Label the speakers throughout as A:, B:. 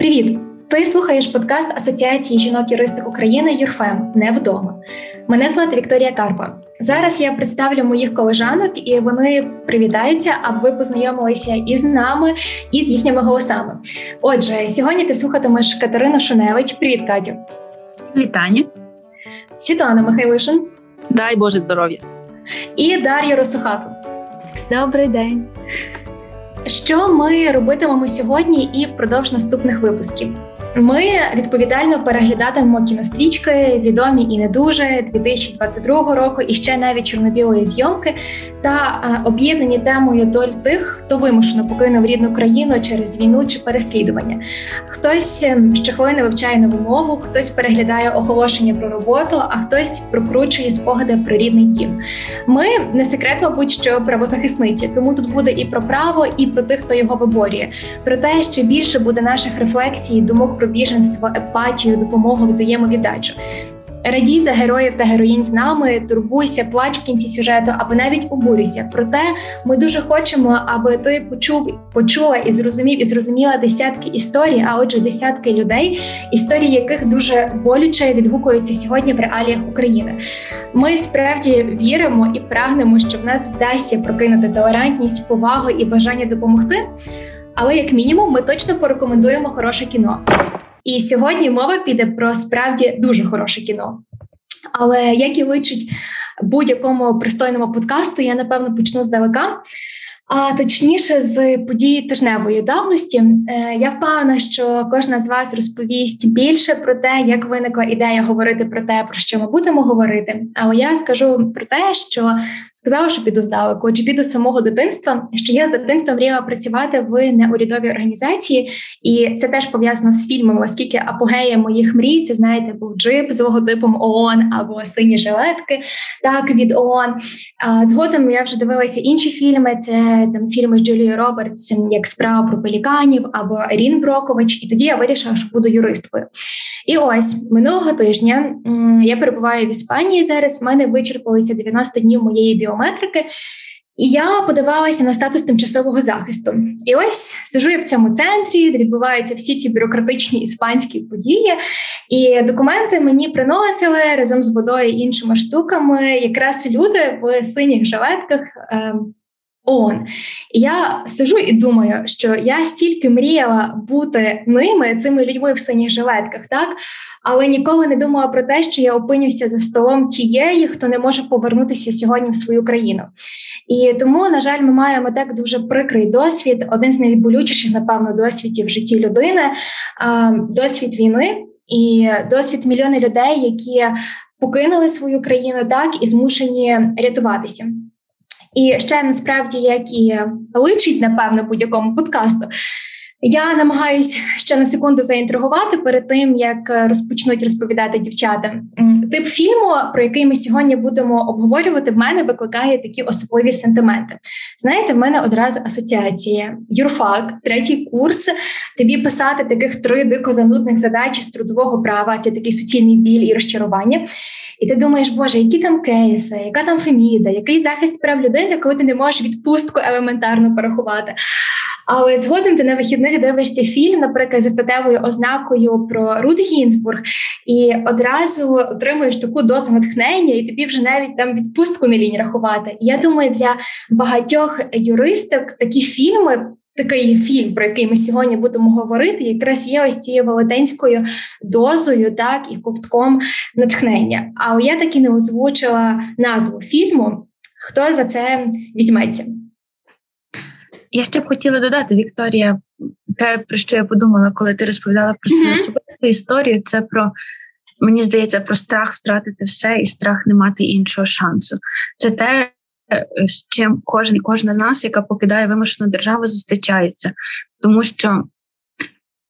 A: Привіт! Ти слухаєш подкаст Асоціації жінок-юристок України Юрфем не вдома. Мене звати Вікторія Карпа. Зараз я представлю моїх колежанок, і вони привітаються, аби ви познайомилися із нами і з їхніми голосами. Отже, сьогодні ти слухатимеш Катерину Шуневич. Привіт, Катю!
B: Вітання,
A: Світлана Михайлишин.
C: Дай Боже здоров'я
A: і Дар'я Росухату.
B: Добрий день.
A: Що ми робитимемо сьогодні і впродовж наступних випусків? Ми відповідально переглядатимемо кінострічки, відомі і не дуже 2022 року, і ще навіть чорнобілої зйомки, та об'єднані темою доль тих, хто вимушено покинув рідну країну через війну чи переслідування. Хтось ем, щохвилини вивчає нову мову, хтось переглядає оголошення про роботу, а хтось прокручує спогади про рідний дім. Ми не секрет, мабуть, що правозахисниці, тому тут буде і про право, і про тих, хто його виборює. Про те, що більше буде наших рефлексій, думок про біженство, епатію, допомогу, взаємовіддачу. Радій за героїв та героїнь з нами, турбуйся, плач в кінці сюжету, або навіть обурюйся. Проте ми дуже хочемо, аби ти почув, почула і зрозумів, і зрозуміла десятки історій, а отже, десятки людей, історії яких дуже болюче відгукуються сьогодні в реаліях України. Ми справді віримо і прагнемо, що в нас вдасться прокинути толерантність, повагу і бажання допомогти. Але як мінімум, ми точно порекомендуємо хороше кіно. І сьогодні мова піде про справді дуже хороше кіно. Але як і личить будь-якому пристойному подкасту, я напевно почну здалека а точніше з події тижневої давності. Е, я впевнена, що кожна з вас розповість більше про те, як виникла ідея говорити про те, про що ми будемо говорити. Але я скажу про те, що сказала, що піду здалеку, адже піду з самого дитинства, що я з дитинства мріяла працювати в неурядовій організації, і це теж пов'язано з фільмами, оскільки апогея моїх мрій, це знаєте, був джип з логотипом ООН або сині жилетки, так від ООН. А згодом я вже дивилася інші фільми. Це там фільми з Джулією Робертс, як справа про пеліканів або Рін Брокович, і тоді я вирішила, що буду юристкою. І ось минулого тижня я перебуваю в Іспанії. Зараз в мене вичерпалися 90 днів моєї біометрики. І я подавалася на статус тимчасового захисту. І ось сижу я в цьому центрі, де відбуваються всі ці бюрократичні іспанські події. І документи мені приносили разом з водою і іншими штуками, якраз люди в синіх жилетках. ООН. І я сижу і думаю, що я стільки мріяла бути ними, цими людьми в синіх жилетках, так але ніколи не думала про те, що я опинюся за столом тієї, хто не може повернутися сьогодні в свою країну. І тому, на жаль, ми маємо так дуже прикрий досвід, один з найболючіших, напевно, досвідів в житті людини, досвід війни і досвід мільйони людей, які покинули свою країну так і змушені рятуватися. І ще насправді, як і личить, напевно, будь-якому подкасту. Я намагаюся ще на секунду заінтригувати перед тим, як розпочнуть розповідати дівчата. Тип фільму, про який ми сьогодні будемо обговорювати, в мене викликає такі особливі сентименти. Знаєте, в мене одразу асоціація: юрфак, третій курс. Тобі писати таких три дико занудних задач з трудового права. Це такий суцільний біль і розчарування. І ти думаєш, Боже, які там кейси, яка там феміда, який захист прав людини, коли ти не можеш відпустку елементарно порахувати. Але згодом ти на вихідних дивишся фільм, наприклад, за статевою ознакою про Руд Гінзбург, і одразу отримуєш таку дозу натхнення, і тобі вже навіть там відпустку не лінь рахувати. І я думаю, для багатьох юристок такі фільми такий фільм, про який ми сьогодні будемо говорити, якраз є ось цією велетенською дозою, так і ковтком натхнення. А я таки не озвучила назву фільму. Хто за це візьметься?
B: Я ще б хотіла додати, Вікторія, те, про що я подумала, коли ти розповідала про свою mm-hmm. особисту історію, це про. Мені здається, про страх втратити все і страх не мати іншого шансу. Це те, з чим кожен і кожна з нас, яка покидає вимушену державу, зустрічається. Тому що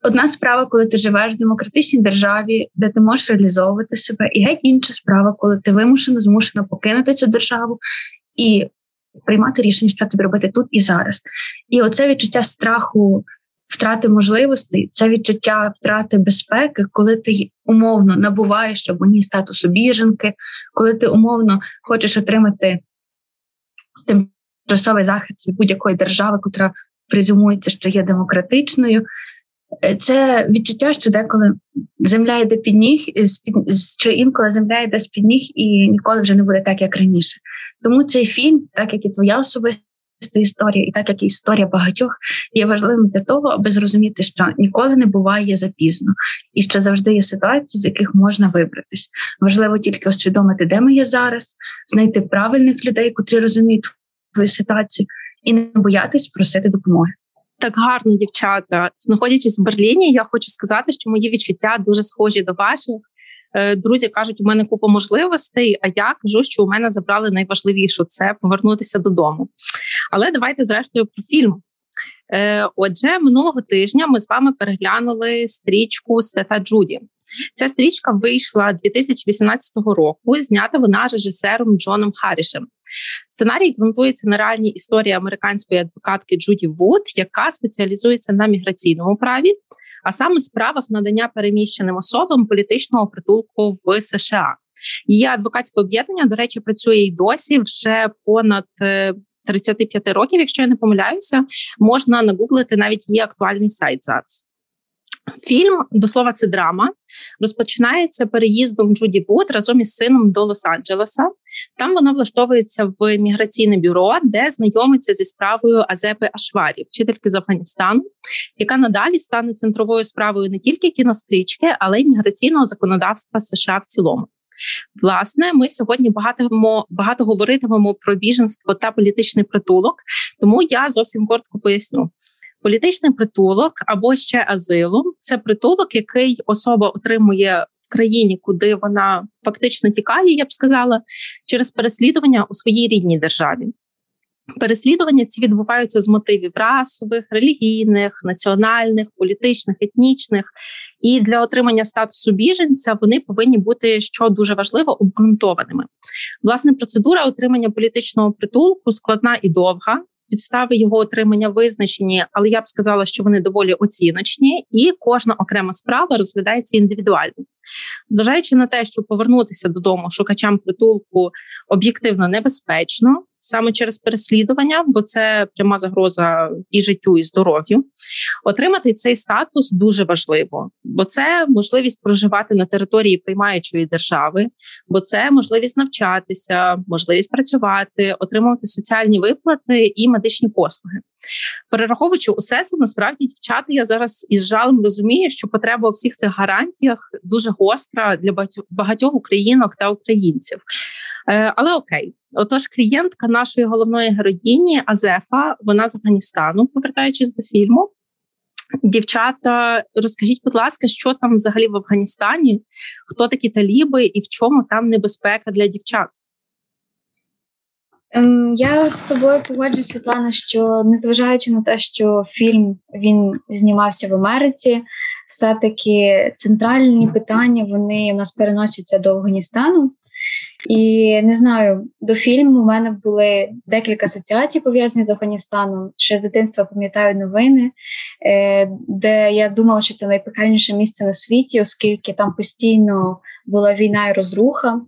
B: одна справа, коли ти живеш в демократичній державі, де ти можеш реалізовувати себе, і геть інша справа, коли ти вимушено змушена покинути цю державу і приймати рішення, що тобі робити тут і зараз. І оце відчуття страху. Втрати можливостей, це відчуття втрати безпеки, коли ти умовно набуваєш або статусу біженки, коли ти умовно хочеш отримати тимчасовий захист від будь-якої держави, котра презюмується, що є демократичною. Це відчуття, що деколи земля йде під ніг, що інколи земля йде з під ніг і ніколи вже не буде так, як раніше. Тому цей фільм, так як і твоя особиста історія, і так як і історія багатьох, є важливим для того, аби зрозуміти, що ніколи не буває запізно, і що завжди є ситуації, з яких можна вибратись. Важливо тільки усвідомити, де ми є зараз, знайти правильних людей, котрі розуміють твою ситуацію, і не боятись просити допомоги
C: так гарно, дівчата. Знаходячись в Берліні, я хочу сказати, що мої відчуття дуже схожі до ваших. Е, друзі кажуть, у мене купа можливостей. А я кажу, що у мене забрали найважливіше це повернутися додому. Але давайте, зрештою, про фільм. Е, отже, минулого тижня ми з вами переглянули стрічку Свята Джуді. Ця стрічка вийшла 2018 року. Знята вона режисером Шоном Хенішем. Сценарій ґрунтується на реальній історії американської адвокатки Джуді Вуд, яка спеціалізується на міграційному праві, а саме справах надання переміщеним особам політичного притулку в США. Її адвокатське об'єднання, до речі, працює й досі вже понад е, 35 років, якщо я не помиляюся, можна нагуглити навіть її актуальний сайт зараз. Фільм до слова, це драма, розпочинається переїздом Джуді Вуд разом із сином до Лос-Анджелеса. Там вона влаштовується в міграційне бюро, де знайомиться зі справою Азефи Ашварі, вчительки з Афганістану, яка надалі стане центровою справою не тільки кінострічки, але й міграційного законодавства США в цілому. Власне, ми сьогодні багато багато говоритимемо про біженство та політичний притулок, тому я зовсім коротко поясню. Політичний притулок або ще азилу це притулок, який особа отримує в країні, куди вона фактично тікає, я б сказала, через переслідування у своїй рідній державі. Переслідування ці відбуваються з мотивів расових, релігійних, національних, політичних, етнічних. І для отримання статусу біженця вони повинні бути, що дуже важливо, обґрунтованими. Власне, процедура отримання політичного притулку складна і довга підстави його отримання визначені, але я б сказала, що вони доволі оціночні, і кожна окрема справа розглядається індивідуально. Зважаючи на те, що повернутися додому шукачам притулку об'єктивно небезпечно, саме через переслідування, бо це пряма загроза і життю, і здоров'ю. Отримати цей статус дуже важливо, бо це можливість проживати на території приймаючої держави, бо це можливість навчатися, можливість працювати, отримувати соціальні виплати і медичні послуги. Перераховуючи усе це, насправді дівчата, я зараз із жалем розумію, що потреба у всіх цих гарантіях дуже гостра для багатьох українок та українців. Е, але окей, отож, клієнтка нашої головної героїні Азефа, вона з Афганістану, повертаючись до фільму. Дівчата, розкажіть, будь ласка, що там взагалі в Афганістані? Хто такі таліби і в чому там небезпека для дівчат?
A: Ем, я з тобою погоджуюсь, Світлана, що незважаючи на те, що фільм він знімався в Америці, все-таки центральні питання вони у нас переносяться до Афганістану. І не знаю, до фільму у мене були декілька асоціацій пов'язані з Афганістаном. Ще з дитинства пам'ятаю новини, е, де я думала, що це найпекельніше місце на світі, оскільки там постійно була війна і розруха,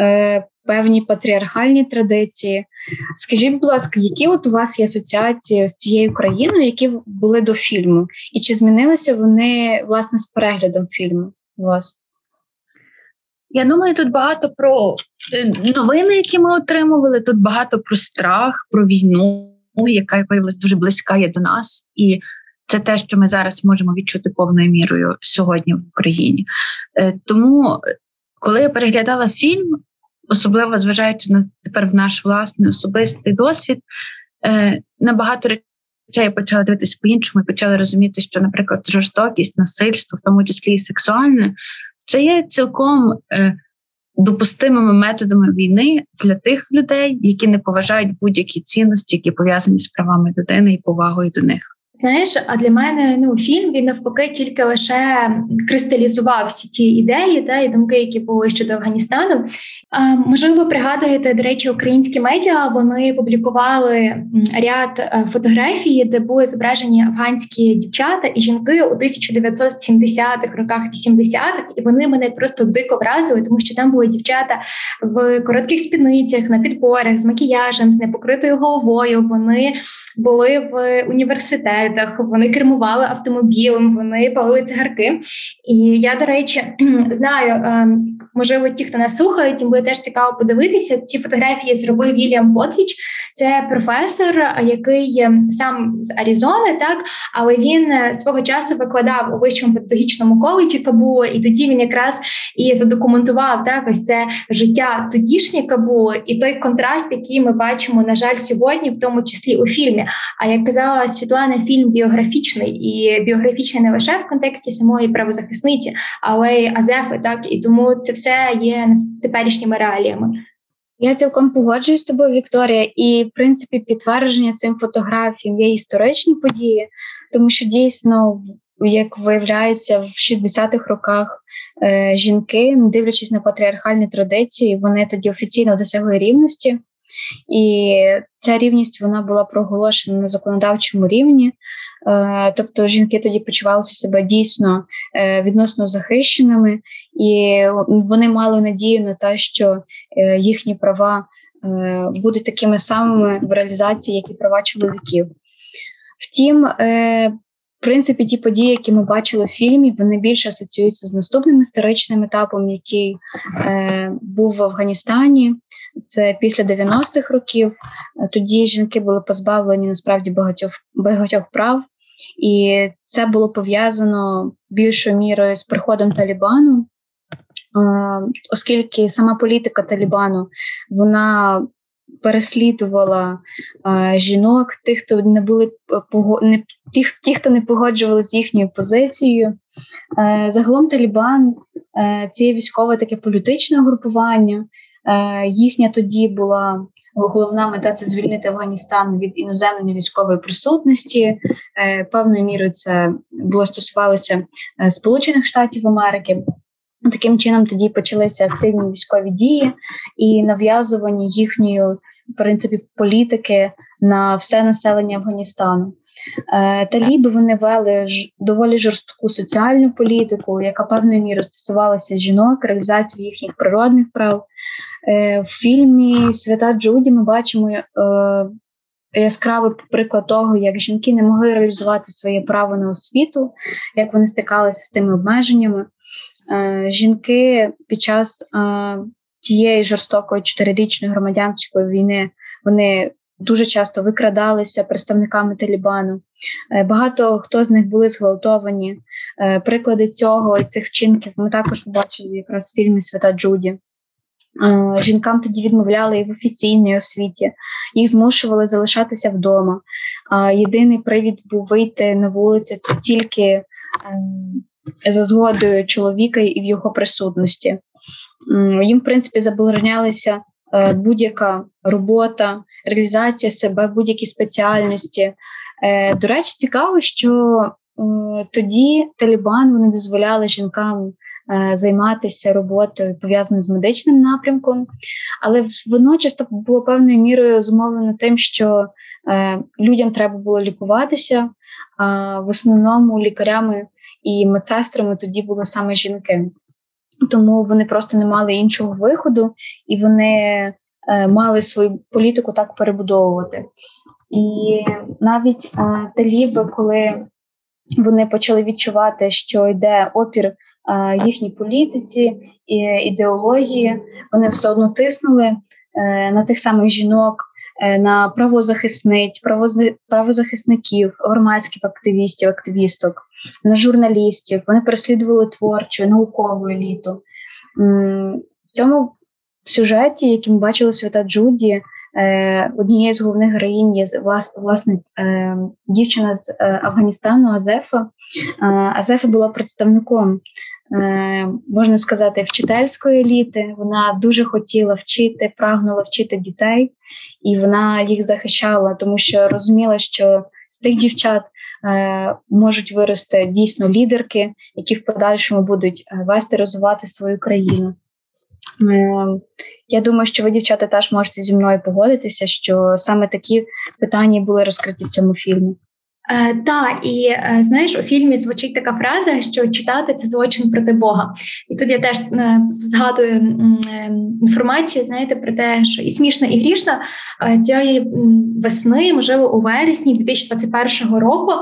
A: е, певні патріархальні традиції. Скажіть, будь ласка, які от у вас є асоціації з цією країною, які були до фільму? І чи змінилися вони власне з переглядом фільму у вас?
B: Я думаю, тут багато про е, новини, які ми отримували. Тут багато про страх, про війну, яка виявилася дуже близька є до нас, і це те, що ми зараз можемо відчути повною мірою сьогодні в Україні. Е, тому, коли я переглядала фільм, особливо зважаючи на тепер в наш власний особистий досвід, е, на багато речей я почала дивитися по-іншому і почала розуміти, що, наприклад, жорстокість, насильство, в тому числі і сексуальне, це є цілком е, допустимими методами війни для тих людей, які не поважають будь-які цінності, які пов'язані з правами людини і повагою до них.
A: Знаєш, а для мене ну фільм він навпаки тільки лише кристалізував всі ті ідеї та і думки, які були щодо Афганістану. А, Можливо, пригадуєте, до речі, українські медіа вони публікували ряд е, фотографій, де були зображені афганські дівчата і жінки у 1970-х роках, 80-х, і вони мене просто дико вразили, тому що там були дівчата в коротких спідницях, на підборах з макіяжем, з непокритою головою. Вони були в університеті пістолетах, вони кермували автомобілем, вони палили цигарки. І я, до речі, знаю, ем, можливо, ті, хто нас слухають, їм буде теж цікаво подивитися. Ці фотографії зробив Вільям Ботліч. Це професор, який ем, сам з Аризони, так але він е, свого часу викладав у вищому педагогічному коледжі Кабула, і тоді він якраз і задокументував так ось це життя тодішнє Кабула і той контраст, який ми бачимо, на жаль, сьогодні, в тому числі у фільмі. А як казала Світлана, фільм біографічний і біографічний не лише в контексті самої правозахисниці, але й Азефи, так і тому це все є теперішніми реаліями.
D: Я цілком погоджуюсь з тобою, Вікторія, і в принципі підтвердження цим фотографіям є історичні події, тому що дійсно, як виявляється, в 60-х роках е, жінки, не дивлячись на патріархальні традиції, вони тоді офіційно досягли рівності. І ця рівність вона була проголошена на законодавчому рівні. Е, тобто жінки тоді почувалися себе дійсно е, відносно захищеними, і вони мали надію на те, що е, їхні права будуть такими самими в реалізації, як і права чоловіків. Втім, принципі, ті події, які ми бачили в фільмі, вони більше асоціюються з наступним історичним етапом, який був в Афганістані. Це після 90-х років. Тоді жінки були позбавлені насправді багатьох багатьох прав, і це було пов'язано більшою мірою з приходом Талібану, оскільки сама політика Талібану вона переслідувала жінок, тих, хто не були не, тих, ті, хто не погоджували з їхньою позицією. Загалом Талібан це військове таке політичне групування. Їхня тоді була Головна мета це звільнити Афганістан від іноземної військової присутності. Е, певною мірою це було стосувалося е, Сполучених Штатів Америки. Таким чином тоді почалися активні військові дії і нав'язування їхньої в принципі політики на все населення Афганістану. Е, таліби вони вели доволі жорстку соціальну політику, яка певною мірою стосувалася жінок, реалізації їхніх природних прав. Е, в фільмі Свята Джуді ми бачимо е, яскравий приклад того, як жінки не могли реалізувати своє право на освіту, як вони стикалися з тими обмеженнями. Жінки під час тієї жорстокої чотирирічної громадянської війни вони дуже часто викрадалися представниками Талібану. Е, багато хто з них були зґвалтовані. Е, приклади цього цих вчинків ми також побачили якраз в фільмі Свята Джуді. Е, жінкам тоді відмовляли і в офіційній освіті, їх змушували залишатися вдома. Єдиний привід був вийти на вулицю це тільки за згодою чоловіка і в його присутності. Їм, в принципі, заборонялися Е, будь-яка робота, реалізація себе, будь-які спеціальності. Е, до речі, цікаво, що е, тоді Талібан вони дозволяли жінкам. Займатися роботою пов'язаною з медичним напрямком, але воно часто було певною мірою зумовлено тим, що людям треба було лікуватися, а в основному лікарями і медсестрами тоді були саме жінки тому вони просто не мали іншого виходу, і вони е, мали свою політику так перебудовувати. І навіть е, таліби, коли вони почали відчувати, що йде опір е, їхній політиці і ідеології, вони все одно тиснули на тих самих жінок. Е, на правозахисниць, правозахисників, громадських активістів, активісток, на журналістів. Вони переслідували творчу, наукову еліту. В цьому сюжеті, який ми бачили свята Джуді, е, однією з головних героїнь є власне е, дівчина з Афганістану Азефа. Азефа була представником. Можна сказати, вчительської еліти. Вона дуже хотіла вчити, прагнула вчити дітей, і вона їх захищала, тому що розуміла, що з тих дівчат е, можуть вирости дійсно лідерки, які в подальшому будуть е, вести розвивати свою країну. Е, я думаю, що ви, дівчата, теж можете зі мною погодитися, що саме такі питання були розкриті в цьому фільмі.
A: Е, Та і е, знаєш, у фільмі звучить така фраза, що читати це злочин проти Бога. І тут я теж е, згадую е, інформацію, знаєте, про те, що і смішно, і грішно цієї весни, можливо, у вересні 2021 року,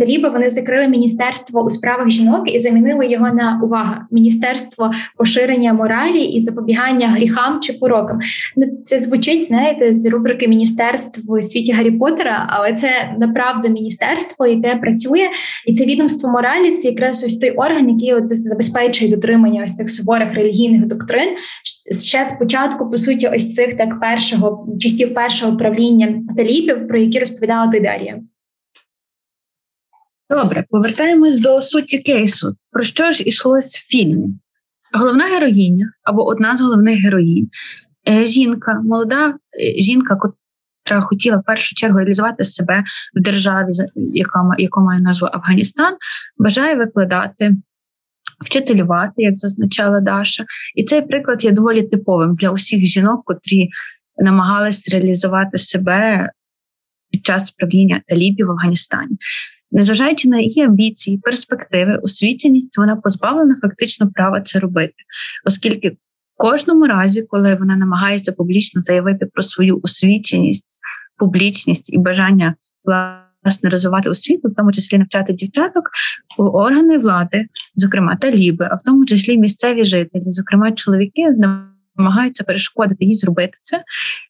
A: таліби вони закрили міністерство у справах жінок і замінили його на увага міністерство поширення моралі і запобігання гріхам чи порокам. Ну це звучить, знаєте, з рубрики міністерств у світі Гаррі Поттера, але це направду міністерство, яке працює, і це відомство моралі. Це якраз ось той орган, який от забезпечує дотримання ось цих суворих релігійних доктрин. Ще спочатку, по суті, ось цих так першого часів першого правління талібів, про які розповідала ти Дар'я.
B: Добре, повертаємось до суті кейсу. Про що ж ішлось в фільмі? Головна героїня або одна з головних героїнь е, жінка, молода е, жінка, хотіла в першу чергу реалізувати себе в державі, яка яка має назву Афганістан, бажає викладати. Вчителювати, як зазначала Даша, і цей приклад є доволі типовим для усіх жінок, котрі намагались реалізувати себе під час правління талібів в Афганістані. Незважаючи на її амбіції, перспективи, освіченість, вона позбавлена фактично права це робити, оскільки кожному разі, коли вона намагається публічно заявити про свою освіченість, публічність і бажання власне розвивати освіту, в тому числі навчати дівчаток, органи влади, зокрема таліби, а в тому числі місцеві жителі, зокрема чоловіки, намагаються перешкодити їй зробити це,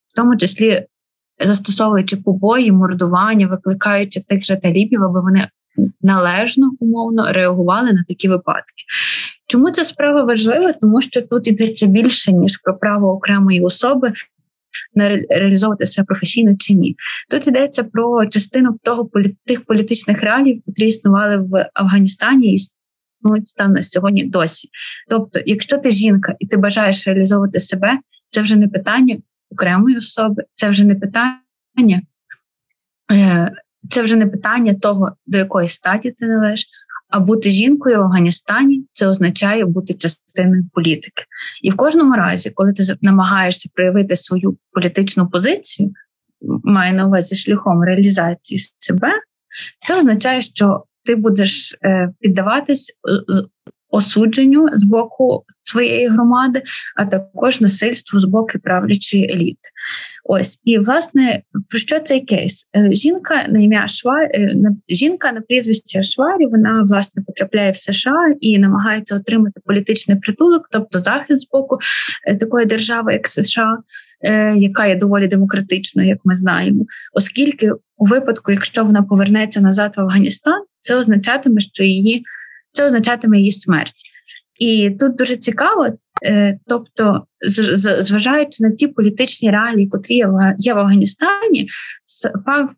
B: в тому числі застосовуючи побої, мордування, викликаючи тих же талібів, аби вони належно умовно реагували на такі випадки. Чому ця справа важлива? Тому що тут йдеться більше ніж про право окремої особи. Не реалізовувати себе професійно чи ні. Тут йдеться про частину того тих політичних реалій, які існували в Афганістані і станом на сьогодні досі. Тобто, якщо ти жінка і ти бажаєш реалізовувати себе, це вже не питання окремої особи. Це вже не питання, е, це вже не питання того, до якої статі ти належиш. А бути жінкою в Афганістані це означає бути частиною політики. І в кожному разі, коли ти намагаєшся проявити свою політичну позицію, має на увазі шляхом реалізації себе, це означає, що ти будеш е, піддаватись осудженню з боку своєї громади, а також насильству з боку правлячої еліти. Ось і власне про що цей кейс? Е, жінка на ім'я Швар, е, жінка на прізвище Шварі, вона власне потрапляє в США і намагається отримати політичний притулок, тобто захист з боку е, такої держави, як США, яка є доволі демократичною, як ми знаємо, оскільки у випадку, якщо вона повернеться назад в Афганістан, це означатиме, що її це означатиме її смерть. І тут дуже цікаво, е, тобто, зважаючи на ті політичні реалії, котрі є в Афганістані,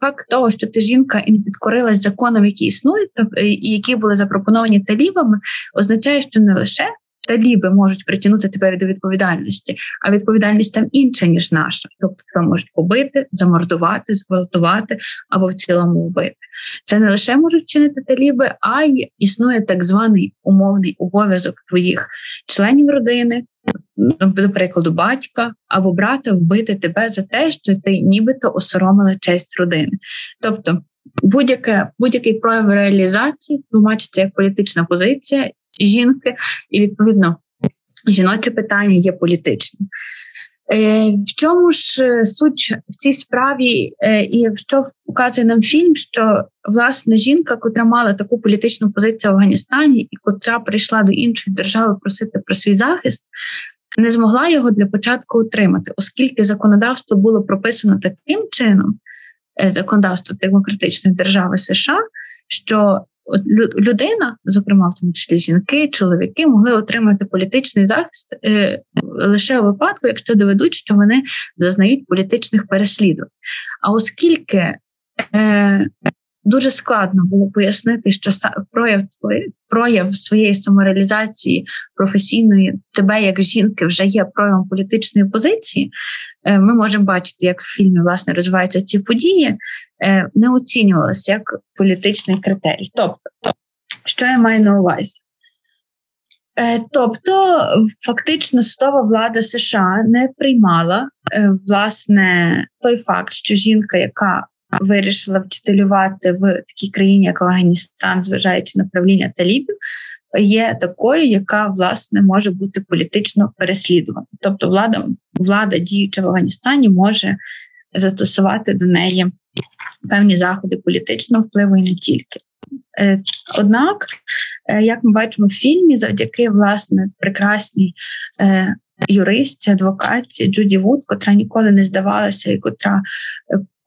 B: факт того, що ти жінка і не підкорилась законам, які існують, і які були запропоновані талібами, означає, що не лише таліби можуть притягнути тебе до відповідальності, а відповідальність там інша, ніж наша. Тобто тебе можуть побити, замордувати, зґвалтувати або в цілому вбити. Це не лише можуть вчинити таліби, а й існує так званий умовний обов'язок твоїх членів родини. До прикладу, батька або брата вбити тебе за те, що ти нібито осоромила честь родини. Тобто будь-яке, будь-який прояв реалізації тлумачиться як політична позиція, жінки, і відповідно жіноче питання є політичним. Е, в чому ж е, суть в цій справі, е, і що показує нам фільм, що власне жінка, котра мала таку політичну позицію в Афганістані, і котра прийшла до іншої держави просити про свій захист, не змогла його для початку отримати, оскільки законодавство було прописано таким чином, законодавство демократичної держави США, що людина, зокрема в тому числі жінки, чоловіки, могли отримати політичний захист е, лише у випадку, якщо доведуть, що вони зазнають політичних переслідувань. А оскільки е, Дуже складно було пояснити, що прояв прояв своєї самореалізації професійної тебе як жінки вже є проявом політичної позиції. Е, ми можемо бачити, як в фільмі власне розвиваються ці події, е, не оцінювалося як політичний критерій. Тобто, що я маю на увазі? Е, тобто, фактично, судова влада США не приймала власне той факт, що жінка, яка вирішила вчителювати в такій країні, як Афганістан, зважаючи на правління талібів, є такою, яка власне може бути політично переслідувана. Тобто, влада влада діюча в Афганістані може застосувати до неї певні заходи політичного впливу і не тільки. Е, однак, е, як ми бачимо в фільмі, завдяки власне прекрасній е, юристці, адвокатці Джуді Вуд, котра ніколи не здавалася і котра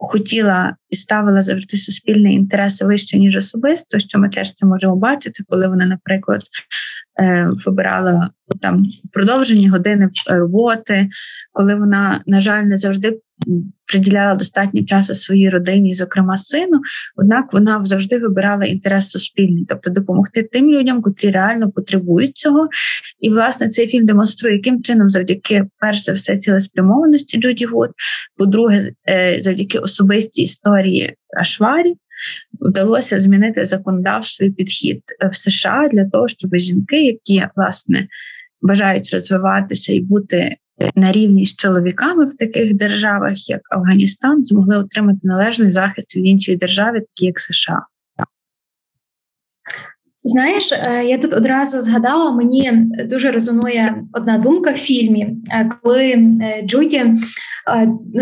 B: хотіла і ставила завжди суспільний інтерес вище ніж особисто, що ми теж це можемо бачити, коли вона, наприклад, вибирала там продовжені години роботи, коли вона, на жаль, не завжди приділяла достатньо часу своїй родині, зокрема сину. Однак вона завжди вибирала інтерес суспільний, тобто допомогти тим людям, котрі реально потребують цього. І власне цей фільм демонструє, яким чином, завдяки перш за все, цілеспрямованості Джуді Вуд, по-друге, е, завдяки особистій історії Ашварі. Вдалося змінити законодавство і підхід в США для того, щоб жінки, які власне бажають розвиватися і бути на рівні з чоловіками в таких державах, як Афганістан, змогли отримати належний захист від іншої держави, такі як США.
A: Знаєш, е, я тут одразу згадала, мені дуже резонує одна думка в фільмі, е, коли е, Джуді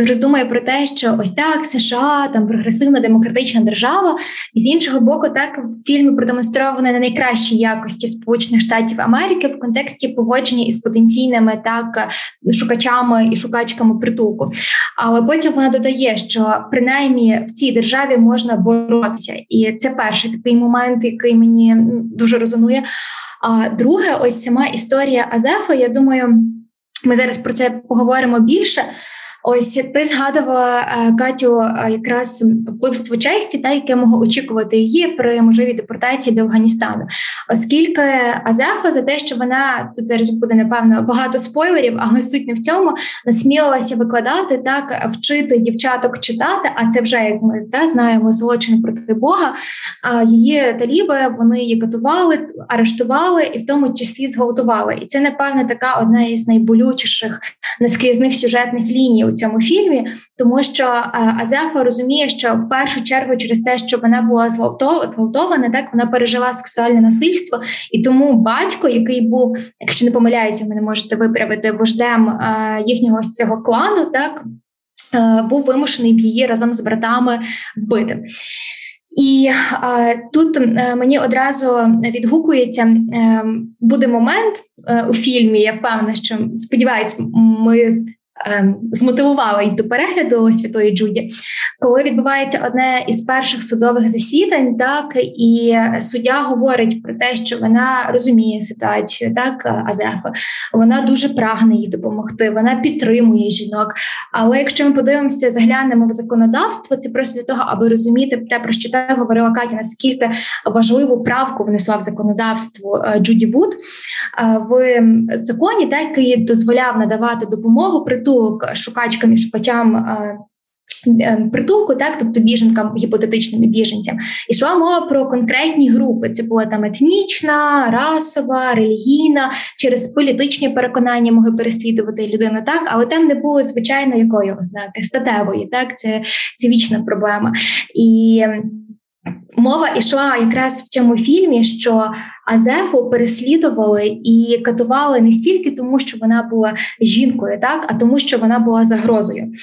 A: роздумує про те, що ось так США там прогресивна демократична держава, і з іншого боку, так в фільмі продемонстровано на найкращій якості Сполучених Штатів Америки в контексті поводження із потенційними так шукачами і шукачками притулку. Але потім вона додає, що принаймні в цій державі можна боротися, і це перший такий момент, який мені дуже резонує. А друге, ось сама історія Азефа. Я думаю, ми зараз про це поговоримо більше. Ось ти згадувала е, Катю е, якраз вбивство честі, та яке могло очікувати її при можливій депортації до Афганістану, оскільки Азефа за те, що вона тут зараз буде напевно багато спойлерів, але суть не в цьому насмілилася викладати так, вчити дівчаток читати. А це вже як ми та, знаємо злочин проти Бога. Її таліби вони її катували, арештували і в тому числі зґвалтували. І це напевно така одна із найболючіших наскрізних сюжетних ліній у цьому фільмі, тому що е, Азефа розуміє, що в першу чергу через те, що вона була зґвалтована, так вона пережила сексуальне насильство, і тому батько, який був, якщо не помиляюся, ви не можете виправити вождем е, їхнього з цього клану, так е, був вимушений її разом з братами вбити. І а, тут а, мені одразу відгукується а, буде момент у фільмі. Я впевнена, що сподіваюсь, ми змотивувала й до перегляду святої Джуді, коли відбувається одне із перших судових засідань, так і суддя говорить про те, що вона розуміє ситуацію, так Азефа, вона дуже прагне їй допомогти, вона підтримує жінок. Але якщо ми подивимося, заглянемо в законодавство, це просто для того, аби розуміти те, про що так говорила Катя, наскільки важливу правку внесла в законодавство е, Джуді Вуд е, в законі, так, який дозволяв надавати допомогу при притулок шукачкам і шукачам. Е, е, притулку, так, тобто біженкам, гіпотетичним біженцям, ішла мова про конкретні групи. Це була там етнічна, расова, релігійна, через політичні переконання могли переслідувати людину, так, але там не було звичайно такої ознаки статевої, так, це це вічна проблема. І Мова йшла якраз в цьому фільмі, що Азефу переслідували і катували не стільки тому, що вона була жінкою, так а тому, що вона була загрозою.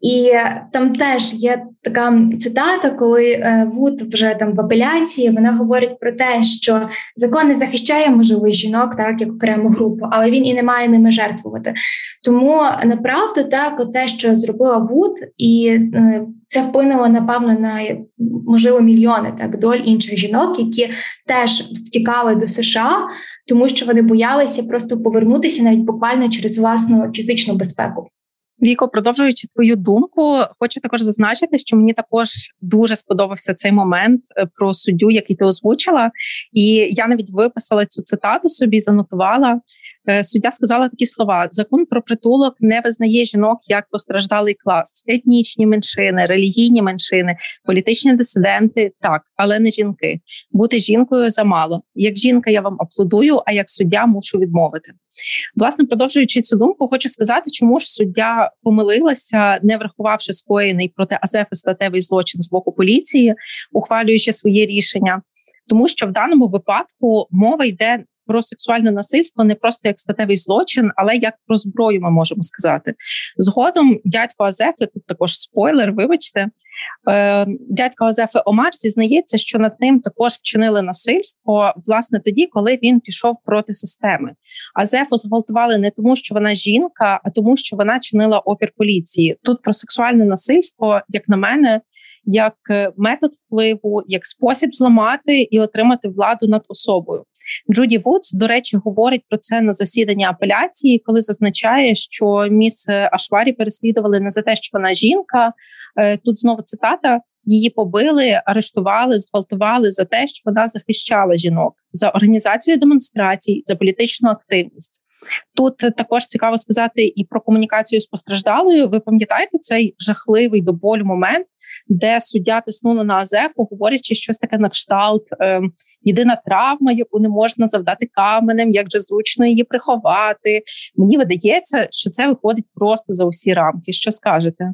A: І там теж є така цитата, коли е, Вуд вже там в апеляції вона говорить про те, що закон не захищає можливо жінок, так як окрему групу, але він і не має ними жертвувати. Тому направду так, оце, що зробила Вуд, і е, це вплинуло напевно на можливо мільйони так доль інших жінок, які теж втікали до США, тому що вони боялися просто повернутися навіть буквально через власну фізичну безпеку.
C: Віко, продовжуючи твою думку, хочу також зазначити, що мені також дуже сподобався цей момент е, про суддю, який ти озвучила, і я навіть виписала цю цитату собі, занотувала. Е, суддя сказала такі слова: закон про притулок не визнає жінок як постраждалий клас, етнічні меншини, релігійні меншини, політичні дисиденти, так, але не жінки. Бути жінкою замало. Як жінка, я вам аплодую, а як суддя мушу відмовити. Власне, продовжуючи цю думку, хочу сказати, чому ж суддя помилилася, не врахувавши скоєний проти Азефи статевий злочин з боку поліції, ухвалюючи своє рішення, тому що в даному випадку мова йде про сексуальне насильство не просто як статевий злочин, але як про зброю, ми можемо сказати. Згодом дядько Азефи, тут також спойлер, вибачте, е, дядько Азефи Омар зізнається, що над ним також вчинили насильство власне тоді, коли він пішов проти системи. Азефу зґвалтували не тому, що вона жінка, а тому, що вона чинила опір поліції. Тут про сексуальне насильство, як на мене як е, метод впливу, як спосіб зламати і отримати владу над особою. Джуді Вудс, до речі, говорить про це на засіданні апеляції, коли зазначає, що міс Ашварі переслідували не за те, що вона жінка. Е, тут знову цитата. Її побили, арештували, зґвалтували за те, що вона захищала жінок за організацію демонстрацій, за політичну активність. Тут також цікаво сказати і про комунікацію з постраждалою. Ви пам'ятаєте цей жахливий до болю момент, де суддя тиснула на Азефу, говорячи щось таке на кшталт, е, єдина травма, яку не можна завдати каменем, як же зручно її приховати. Мені видається, що це виходить просто за усі рамки. Що скажете?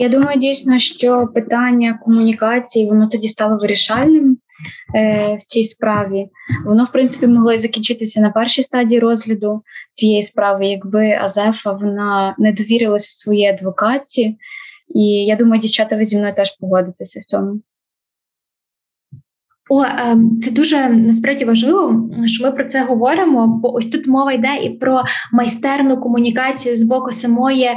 D: Я думаю, дійсно, що питання комунікації воно тоді стало вирішальним е, в цій справі. Воно, в принципі, могло і закінчитися на першій стадії розгляду цієї справи, якби Азефа вона не довірилася своїй адвокатці. І я думаю, дівчата, ви зі мною теж погодитеся в цьому.
A: О, ем, це дуже насправді важливо, що ми про це говоримо. Бо ось тут мова йде і про майстерну комунікацію з боку самої е,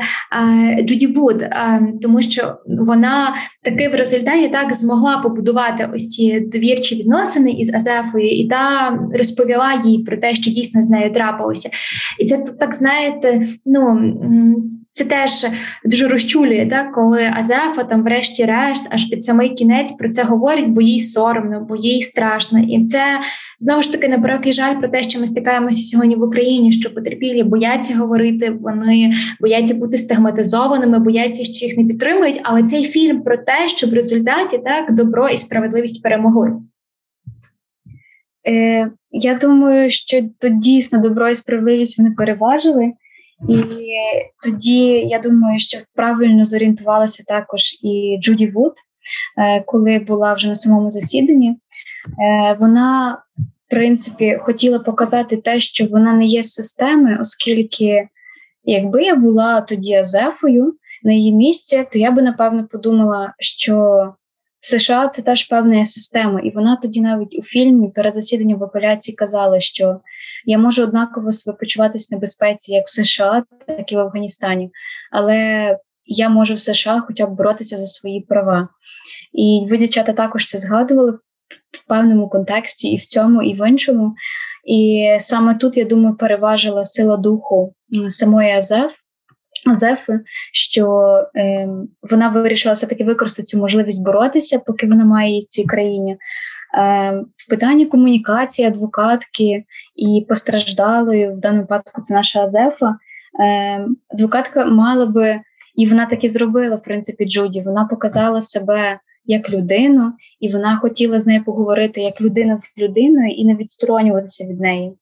A: Джуді Вуд, ем, тому що вона таки в результаті так змогла побудувати ось ці довірчі відносини із Азефою, і та розповіла їй про те, що дійсно з нею трапилося. І це так знаєте, ну це теж дуже розчулює, так коли Азефа там, врешті-решт, аж під самий кінець про це говорить, бо їй соромно. бо їй страшно, і це знову ж таки на превеликий жаль про те, що ми стикаємося сьогодні в Україні, що потерпілі бояться говорити, вони бояться бути стигматизованими, бояться, що їх не підтримують. Але цей фільм про те, що в результаті так добро і справедливість перемогли.
D: Е, Я думаю, що тут дійсно добро і справедливість вони переважили. І тоді я думаю, що правильно зорієнтувалася також і Джуді Вуд, Е, коли була вже на самому засіданні, вона, в принципі, хотіла показати те, що вона не є системи, оскільки, якби я була тоді Азефою на її місці, то я би напевно подумала, що США це теж певна система, і вона тоді навіть у фільмі перед засіданням в апеляції казала, що я можу однаково себе почуватися в небезпеці як в США, так і в Афганістані. Але я можу в США хоча б боротися за свої права. І ви, дівчата, також це згадували в певному контексті, і в цьому, і в іншому. І саме тут, я думаю, переважила сила духу самої Азеф. Азефи, що е, вона вирішила все-таки використати цю можливість боротися, поки вона має в цій країні. Е, В питанні комунікації, адвокатки і постраждалої, в даному випадку це наша Азефа. Е, Адвокатка мала би і вона так і зробила, в принципі, Джуді. Вона показала себе як людину, і вона хотіла з нею поговорити як людина з людиною і не відсторонюватися від неї.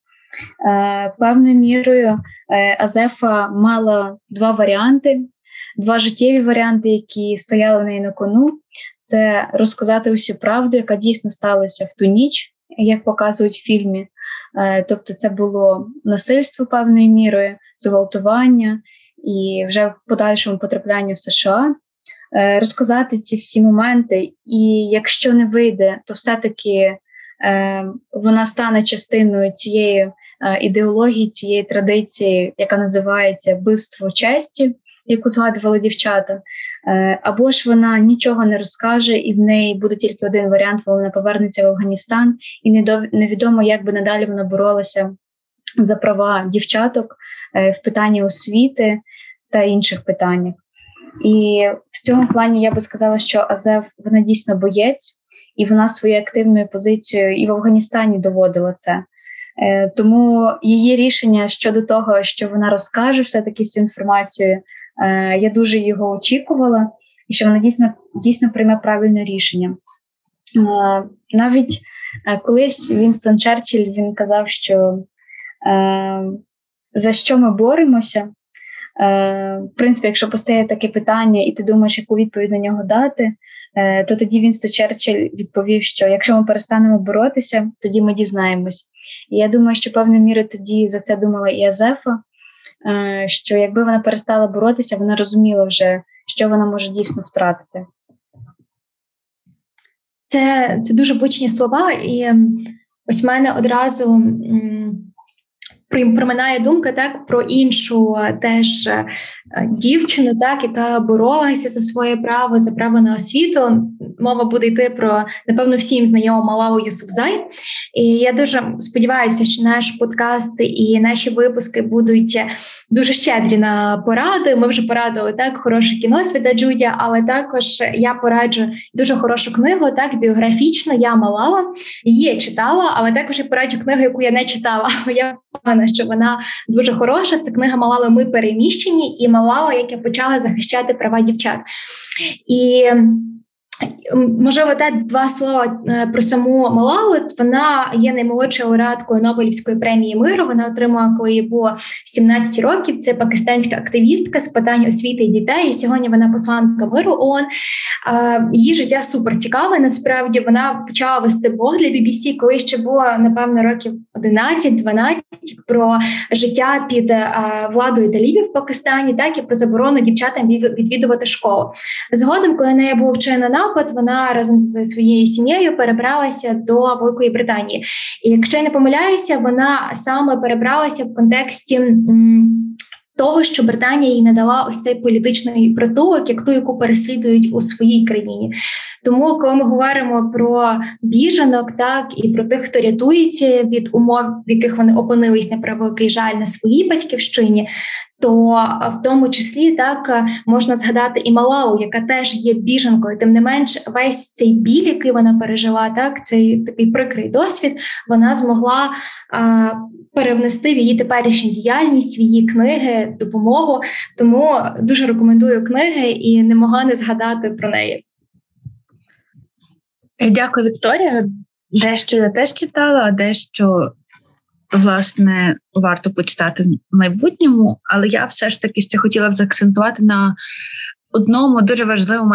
D: Е, Певною мірою е, Азефа мала два варіанти, два життєві варіанти, які стояли в неї на кону. Це розказати усю правду, яка дійсно сталася в ту ніч, як показують в фільмі. Е, тобто, це було насильство певною мірою, зґвалтування і вже в подальшому потраплянні в США. Е, розказати ці всі моменти, і якщо не вийде, то все-таки е, вона стане частиною цієї е, ідеології, цієї традиції, яка називається вбивство честі, яку згадували дівчата, або ж вона нічого не розкаже, і в неї буде тільки один варіант, вона повернеться в Афганістан, і невідомо, як би надалі вона боролася за права дівчаток в питанні освіти та інших питаннях. І в цьому плані я би сказала, що Азев вона дійсно боєць, і вона своєю активною позицією і в Афганістані доводила це. Е, тому її рішення щодо того, що вона розкаже все-таки всю інформацію, е, я дуже його очікувала, і що вона дійсно дійсно прийме правильне рішення. Е, навіть колись Вінстон Черчилль він казав, що за що ми боремося, В принципі, якщо постає таке питання, і ти думаєш, яку відповідь на нього дати, е, то тоді Вінстон Черчилль відповів, що якщо ми перестанемо боротися, тоді ми дізнаємось. І я думаю, що певною мірою тоді за це думала і Азефа, е, що якби вона перестала боротися, вона розуміла вже, що вона може дійсно втратити.
A: Це це дуже бучні слова, і ось в мене одразу проминає думка так про іншу теж е, дівчину, так яка боролася за своє право, за право на освіту. Мова буде йти про напевно всім знайому Малаву Юсуфзай. І я дуже сподіваюся, що наш подкаст і наші випуски будуть дуже щедрі на поради. Ми вже порадили так хороше кіно Світа Джудя, але також я пораджу дуже хорошу книгу, так біографічно. Я Малава її читала, але також я пораджу книгу, яку я не читала. Я впевнена, що вона дуже хороша. Це книга Малави, Ми переміщені і Малала, яка почала захищати права дівчат. І Можливо, те два слова е, про саму Малалу. Вона є наймолодшою лауреаткою Нобелівської премії миру. Вона отримала, коли їй було 17 років. Це пакистанська активістка з питань освіти і дітей. І Сьогодні вона посланка миру. ООН. Її життя супер цікаве. Насправді вона почала вести блог для BBC, коли ще було напевно років 11-12, про життя під владою талібів в Пакистані, так і про заборону дівчатам відвідувати школу. Згодом, коли неї був вчинено напад, вона разом зі своєю сім'єю перебралася до Великої Британії. І якщо я не помиляюся, вона саме перебралася в контексті того, що Британія їй надала ось цей політичний притулок, як ту, яку переслідують у своїй країні. Тому, коли ми говоримо про біженок, так і про тих, хто рятується від умов, в яких вони опинились на превеликий жаль на своїй батьківщині. То в тому числі так можна згадати і Малау, яка теж є біженкою. Тим не менш, весь цей біль, який вона пережила, так цей такий прикрий досвід, вона змогла а, перевнести в її теперішню діяльність, в її книги, допомогу. Тому дуже рекомендую книги і не могла не згадати про неї.
B: Е, дякую, Вікторія. Дещо я теж читала, а дещо, власне, варто почитати в майбутньому, але я все ж таки ще хотіла б заакцентувати на одному дуже важливому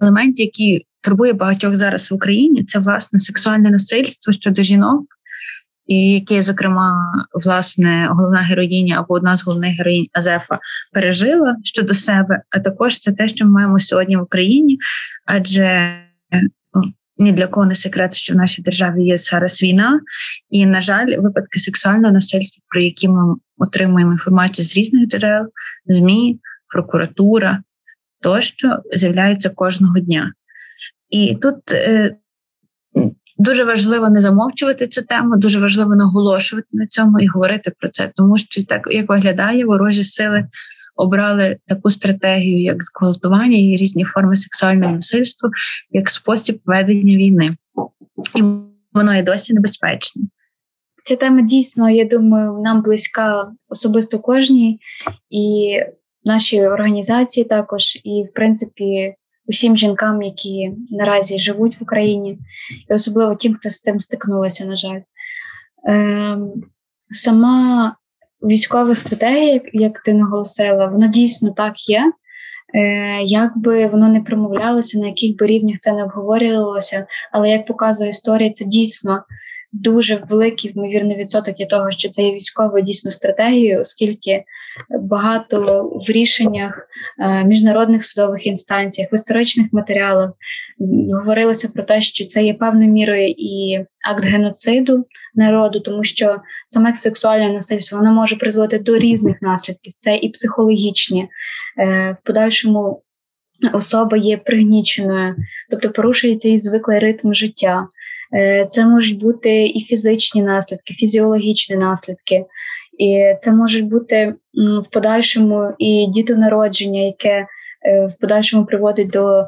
B: елементі, який турбує багатьох зараз в Україні. Це власне сексуальне насильство щодо жінок, і яке, зокрема, власне, головна героїня або одна з головних героїнь Азефа пережила щодо себе. А також це те, що ми маємо сьогодні в Україні, адже ні для кого не секрет, що в нашій державі є зараз війна, і на жаль, випадки сексуального насильства, про які ми отримуємо інформацію з різних джерел, змі, прокуратура тощо з'являються кожного дня. І тут е, дуже важливо не замовчувати цю тему, дуже важливо наголошувати на цьому і говорити про це, тому що так як виглядає ворожі сили обрали таку стратегію, як зґвалтування і різні форми сексуального насильства, як спосіб ведення війни, і воно і досі небезпечне.
D: Ця тема дійсно, я думаю, нам близька особисто кожній і нашій організації також, і в принципі усім жінкам, які наразі живуть в Україні, і особливо тим, хто з тим стикнулися, на жаль. Ем, Сама військова стратегія, як ти наголосила, воно дійсно так є. Е, як би воно не промовлялося, на яких би рівнях це не обговорювалося, але як показує історія, це дійсно дуже великий вмовірний відсоток є того, що це є військовою дійсно стратегією, оскільки багато в рішеннях е, міжнародних судових інстанціях, в історичних матеріалах говорилося про те, що це є певною мірою і акт геноциду народу, тому що саме сексуальне насильство воно може призводити до різних наслідків. Це і психологічні е, в подальшому. Особа є пригніченою, тобто порушується і звиклий ритм життя. Е, це можуть бути і фізичні наслідки, фізіологічні наслідки, і це можуть бути в подальшому і дітонародження, яке е, в подальшому приводить до е,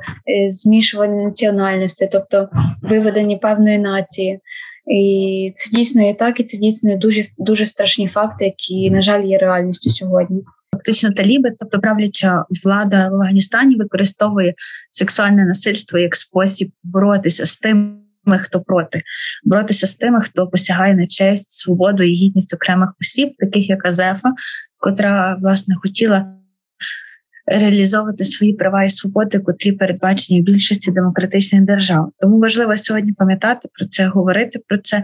D: змішування національності, тобто виведення певної нації. І це дійсно є так, і це дійсно дуже дуже страшні факти, які, на жаль, є реальністю сьогодні.
B: Фактично, таліби, тобто правляча влада в Афганістані, використовує сексуальне насильство як спосіб боротися з тим хто проти, боротися з тими, хто посягає на честь, свободу і гідність окремих осіб, таких як Азефа, котра власне хотіла реалізовувати свої права і свободи, котрі передбачені в більшості демократичних держав. Тому важливо сьогодні пам'ятати про це, говорити про це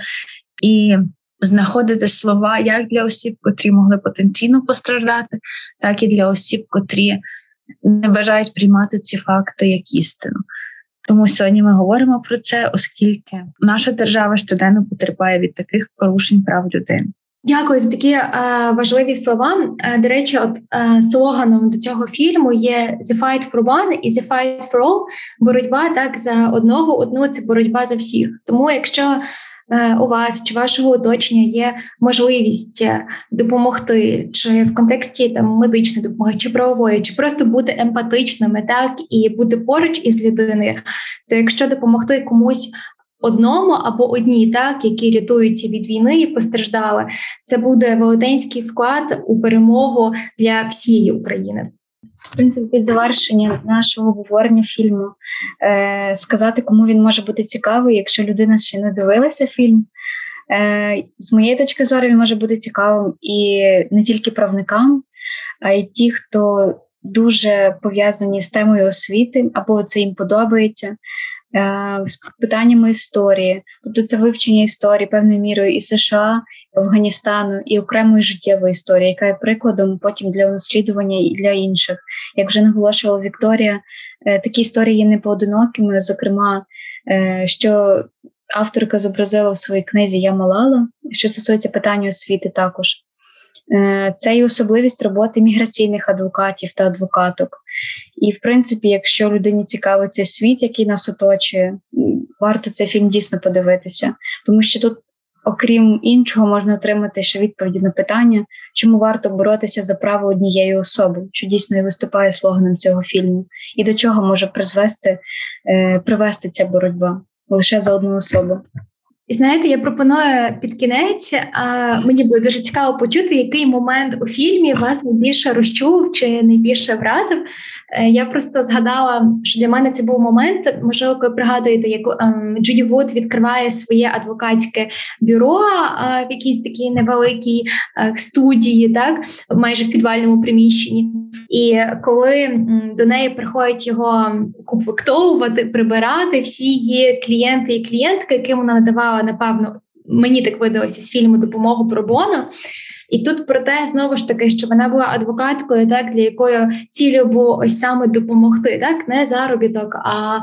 B: і знаходити слова як для осіб, котрі могли потенційно постраждати, так і для осіб, котрі не бажають приймати ці факти як істину. Тому сьогодні ми говоримо про це, оскільки наша держава щоденно потерпає від таких порушень прав людини.
A: Дякую за такі е, важливі слова. Е, до речі, от е, слоганом до цього фільму є «The fight for one» і «The fight for all» боротьба так за одного, одну це боротьба за всіх. Тому, якщо у вас чи вашого оточення є можливість е, допомогти, чи в контексті там медичної допомоги, чи правової, чи просто бути емпатичними, так і бути поруч із людиною, то якщо допомогти комусь одному або одній, так які рятуються від війни і постраждали, це буде велетенський вклад у перемогу для всієї України.
D: В принципі, під завершення нашого обговорення фільму е, сказати, кому він може бути цікавий, якщо людина ще не дивилася фільм. Е, З моєї точки зору, він може бути цікавим і не тільки правникам, а й ті, хто дуже пов'язані з темою освіти, або це їм подобається. Е, з питаннями історії, тобто це вивчення історії певною мірою і США, і Афганістану, і окремої життєвої історії, яка є прикладом потім для наслідування і для інших. Як вже наголошувала Вікторія, е, такі історії є непоодинокими. Зокрема, е, що авторка зобразила в своїй книзі Я Малала, що стосується питання освіти, також. Е, це і особливість роботи міграційних адвокатів та адвокаток. І, в принципі, якщо людині цікавий цей світ, який нас оточує, варто цей фільм дійсно подивитися, тому що тут, окрім іншого, можна отримати ще відповіді на питання, чому варто боротися за право однієї особи, що дійсно і виступає слоганом цього фільму, і до чого може призвести е, привести ця боротьба лише за одну особу.
A: І знаєте, я пропоную під кінець. А, мені буде дуже цікаво почути, який момент у фільмі вас найбільше розчув чи найбільше вразив. Е, я просто згадала, що для мене це був момент. Можливо, ви пригадуєте, як ем, Джуді Вуд відкриває своє адвокатське бюро в якійсь такій невеликій е, студії, так майже в підвальному приміщенні. І коли до неї приходять його комплектовувати, прибирати всі її клієнти і клієнтки, яким вона надавала, напевно, мені так видалося з фільму допомогу pro bono. І тут про те, знову ж таки, що вона була адвокаткою, так для якої цілею було ось саме допомогти, так не заробіток, а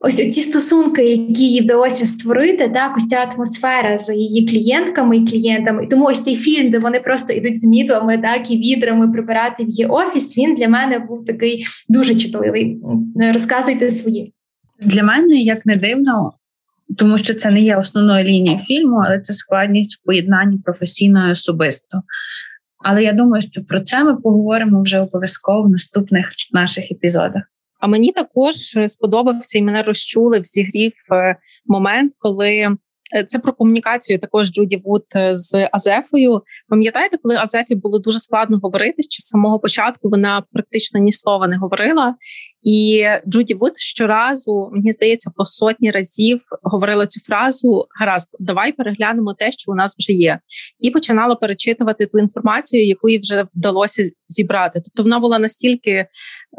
A: ось ці стосунки, які їй вдалося створити, так ось ця атмосфера з її клієнтками і клієнтами. І тому ось цей фільм, де вони просто йдуть з мітлами, так і відрами прибирати в її офіс. Він для мене був такий дуже чутливий. Розказуйте свої.
B: Для мене як не дивно, тому що це не є основною лінією фільму, але це складність в поєднанні професійно і особисто. Але я думаю, що про це ми поговоримо вже обов'язково в наступних наших епізодах.
C: А мені також сподобався і мене розчулив, зігрів е, момент, коли Е, це про комунікацію також Джуді Вуд е, з Азефою. Пам'ятаєте, коли Азефі було дуже складно говорити, що з самого початку вона практично ні слова не говорила. І Джуді Вуд щоразу, мені здається, по сотні разів говорила цю фразу: гаразд, давай переглянемо те, що у нас вже є, і починала перечитувати ту інформацію, яку їй вже вдалося зібрати. Тобто вона була настільки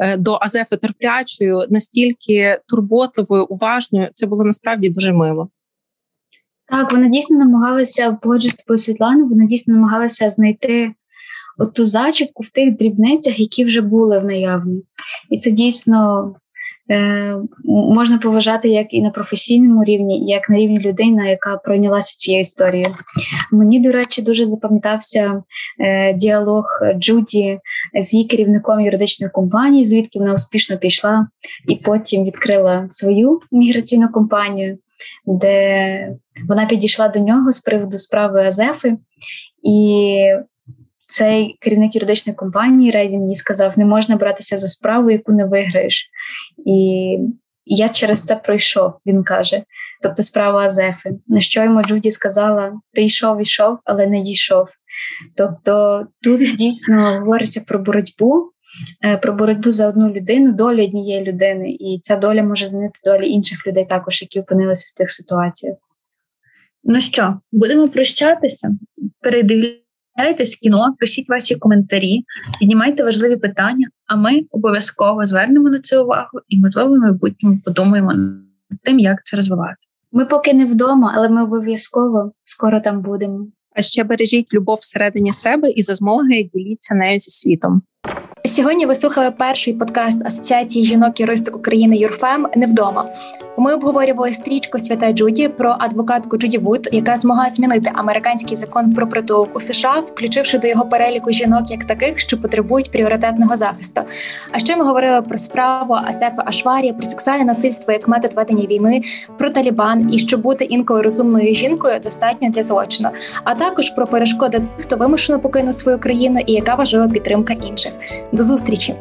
C: е, до Азефи терплячою, настільки турботливою, уважною. Це було насправді дуже мило.
D: Так, вона дійсно намагалася, погоджу з тобою Світлану, вона дійсно намагалася знайти оту зачіпку в тих дрібницях, які вже були в наявні. І це дійсно можна поважати як і на професійному рівні, як на рівні людини, яка пройнялася цією історією. Мені, до речі, дуже запам'ятався е, діалог Джуді з її керівником юридичної компанії, звідки вона успішно пішла, і потім відкрила свою міграційну компанію де вона підійшла до нього з приводу справи Азефи, і цей керівник юридичної компанії Рейвін їй сказав: не можна братися за справу, яку не виграєш. І я через це пройшов, він каже. Тобто справа Азефи. На що йому Джуді сказала: Ти йшов, йшов, але не дійшов. Тобто тут дійсно говориться про боротьбу е, про боротьбу за одну людину, долю однієї людини, і ця доля може змінити долі інших людей, також які опинилися в тих ситуаціях.
B: Ну що, будемо прощатися? Передивляйтесь кіно, пишіть ваші коментарі, піднімайте важливі питання, а ми обов'язково звернемо на це увагу і, можливо, в майбутньому подумаємо над тим, як це розвивати.
D: Ми поки не вдома, але ми обов'язково скоро там будемо.
C: А ще бережіть любов всередині себе і за змоги діліться нею зі світом.
A: Сьогодні ви слухали перший подкаст Асоціації жінок юристик України Юрфем не вдома. Ми обговорювали стрічку Свята Джуді про адвокатку Джуді Вуд, яка змогла змінити американський закон про притулок у США, включивши до його переліку жінок як таких, що потребують пріоритетного захисту. А ще ми говорили про справу Асефа Ашварі, про сексуальне насильство як метод ведення війни, про Талібан і що бути інколи розумною жінкою достатньо для злочину, а також про перешкоди хто вимушено покинув свою країну і яка важлива підтримка інших. До зустрічі.